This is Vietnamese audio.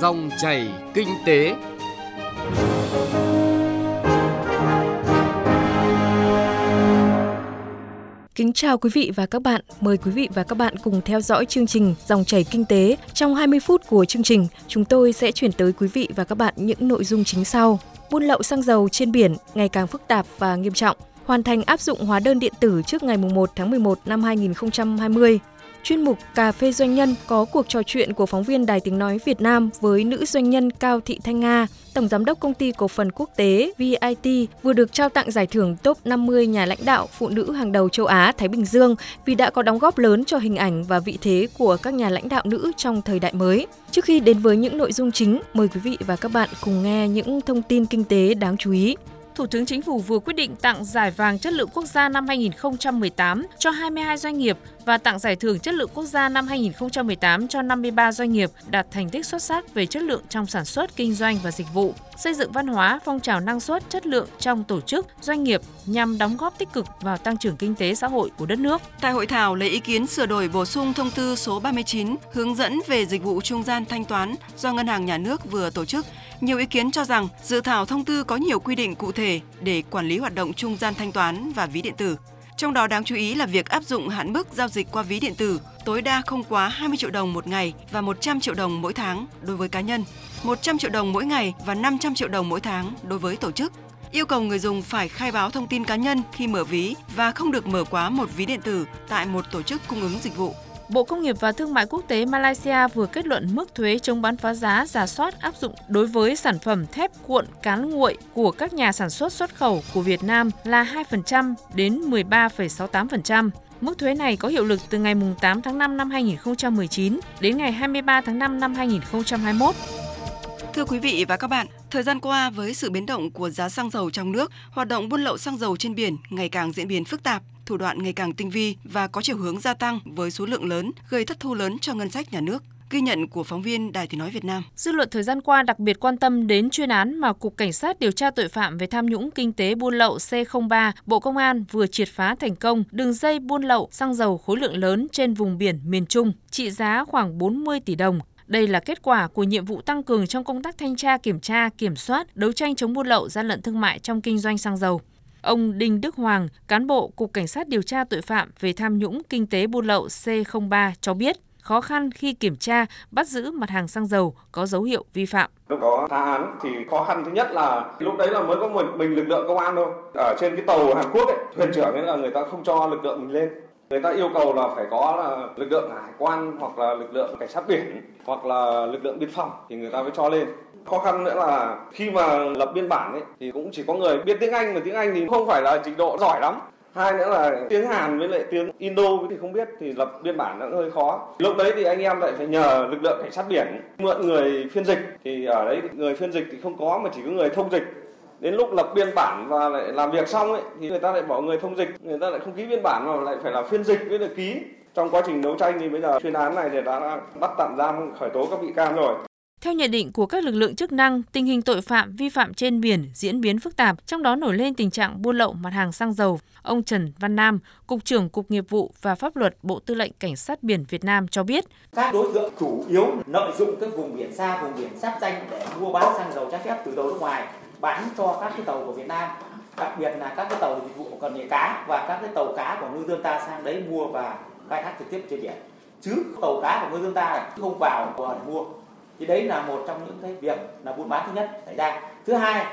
Dòng chảy kinh tế. Kính chào quý vị và các bạn. Mời quý vị và các bạn cùng theo dõi chương trình Dòng chảy kinh tế. Trong 20 phút của chương trình, chúng tôi sẽ chuyển tới quý vị và các bạn những nội dung chính sau. Buôn lậu xăng dầu trên biển ngày càng phức tạp và nghiêm trọng. Hoàn thành áp dụng hóa đơn điện tử trước ngày 1 tháng 11 năm 2020 chuyên mục Cà phê Doanh nhân có cuộc trò chuyện của phóng viên Đài Tiếng Nói Việt Nam với nữ doanh nhân Cao Thị Thanh Nga, Tổng Giám đốc Công ty Cổ phần Quốc tế VIT vừa được trao tặng giải thưởng top 50 nhà lãnh đạo phụ nữ hàng đầu châu Á Thái Bình Dương vì đã có đóng góp lớn cho hình ảnh và vị thế của các nhà lãnh đạo nữ trong thời đại mới. Trước khi đến với những nội dung chính, mời quý vị và các bạn cùng nghe những thông tin kinh tế đáng chú ý. Thủ tướng Chính phủ vừa quyết định tặng giải vàng chất lượng quốc gia năm 2018 cho 22 doanh nghiệp và tặng giải thưởng chất lượng quốc gia năm 2018 cho 53 doanh nghiệp đạt thành tích xuất sắc về chất lượng trong sản xuất, kinh doanh và dịch vụ, xây dựng văn hóa, phong trào năng suất, chất lượng trong tổ chức, doanh nghiệp nhằm đóng góp tích cực vào tăng trưởng kinh tế xã hội của đất nước. Tại hội thảo lấy ý kiến sửa đổi bổ sung thông tư số 39 hướng dẫn về dịch vụ trung gian thanh toán do Ngân hàng Nhà nước vừa tổ chức, nhiều ý kiến cho rằng dự thảo thông tư có nhiều quy định cụ thể để quản lý hoạt động trung gian thanh toán và ví điện tử. Trong đó đáng chú ý là việc áp dụng hạn mức giao dịch qua ví điện tử tối đa không quá 20 triệu đồng một ngày và 100 triệu đồng mỗi tháng đối với cá nhân, 100 triệu đồng mỗi ngày và 500 triệu đồng mỗi tháng đối với tổ chức. Yêu cầu người dùng phải khai báo thông tin cá nhân khi mở ví và không được mở quá một ví điện tử tại một tổ chức cung ứng dịch vụ. Bộ Công nghiệp và Thương mại Quốc tế Malaysia vừa kết luận mức thuế chống bán phá giá giả soát áp dụng đối với sản phẩm thép cuộn cán nguội của các nhà sản xuất xuất khẩu của Việt Nam là 2% đến 13,68%. Mức thuế này có hiệu lực từ ngày 8 tháng 5 năm 2019 đến ngày 23 tháng 5 năm 2021. Thưa quý vị và các bạn, thời gian qua với sự biến động của giá xăng dầu trong nước, hoạt động buôn lậu xăng dầu trên biển ngày càng diễn biến phức tạp, thủ đoạn ngày càng tinh vi và có chiều hướng gia tăng với số lượng lớn, gây thất thu lớn cho ngân sách nhà nước. Ghi nhận của phóng viên Đài Tiếng Nói Việt Nam. Dư luận thời gian qua đặc biệt quan tâm đến chuyên án mà Cục Cảnh sát điều tra tội phạm về tham nhũng kinh tế buôn lậu C03 Bộ Công an vừa triệt phá thành công đường dây buôn lậu xăng dầu khối lượng lớn trên vùng biển miền Trung, trị giá khoảng 40 tỷ đồng đây là kết quả của nhiệm vụ tăng cường trong công tác thanh tra, kiểm tra, kiểm soát, đấu tranh chống buôn lậu, gian lận thương mại trong kinh doanh xăng dầu. Ông Đinh Đức Hoàng, cán bộ Cục Cảnh sát điều tra tội phạm về tham nhũng kinh tế buôn lậu C03 cho biết, khó khăn khi kiểm tra, bắt giữ mặt hàng xăng dầu có dấu hiệu vi phạm. Lúc có phá án thì khó khăn thứ nhất là lúc đấy là mới có mình, mình lực lượng công an thôi. Ở trên cái tàu Hàn Quốc ấy, thuyền trưởng ấy là người ta không cho lực lượng mình lên người ta yêu cầu là phải có là lực lượng hải quan hoặc là lực lượng cảnh sát biển hoặc là lực lượng biên phòng thì người ta mới cho lên. Khó khăn nữa là khi mà lập biên bản ấy, thì cũng chỉ có người biết tiếng anh mà tiếng anh thì không phải là trình độ giỏi lắm. Hai nữa là tiếng hàn với lại tiếng indo thì không biết, thì lập biên bản nó hơi khó. Lúc đấy thì anh em lại phải nhờ lực lượng cảnh sát biển mượn người phiên dịch. Thì ở đấy người phiên dịch thì không có mà chỉ có người thông dịch đến lúc lập biên bản và lại làm việc xong ấy thì người ta lại bảo người thông dịch người ta lại không ký biên bản mà lại phải là phiên dịch với được ký trong quá trình đấu tranh thì bây giờ chuyên án này thì đã bắt tạm giam khởi tố các bị can rồi theo nhận định của các lực lượng chức năng, tình hình tội phạm vi phạm trên biển diễn biến phức tạp, trong đó nổi lên tình trạng buôn lậu mặt hàng xăng dầu. Ông Trần Văn Nam, Cục trưởng Cục Nghiệp vụ và Pháp luật Bộ Tư lệnh Cảnh sát biển Việt Nam cho biết. Các đối tượng chủ yếu lợi dụng các vùng biển xa, vùng biển giáp danh để mua bán xăng dầu trái phép từ đầu nước ngoài bán cho các cái tàu của Việt Nam. Đặc biệt là các cái tàu dịch vụ cần nghề cá và các cái tàu cá của ngư dân ta sang đấy mua và khai thác trực tiếp trên biển. Chứ tàu cá của ngư dân ta không vào để mua. Thì đấy là một trong những cái việc là buôn bán thứ nhất xảy ra. Thứ hai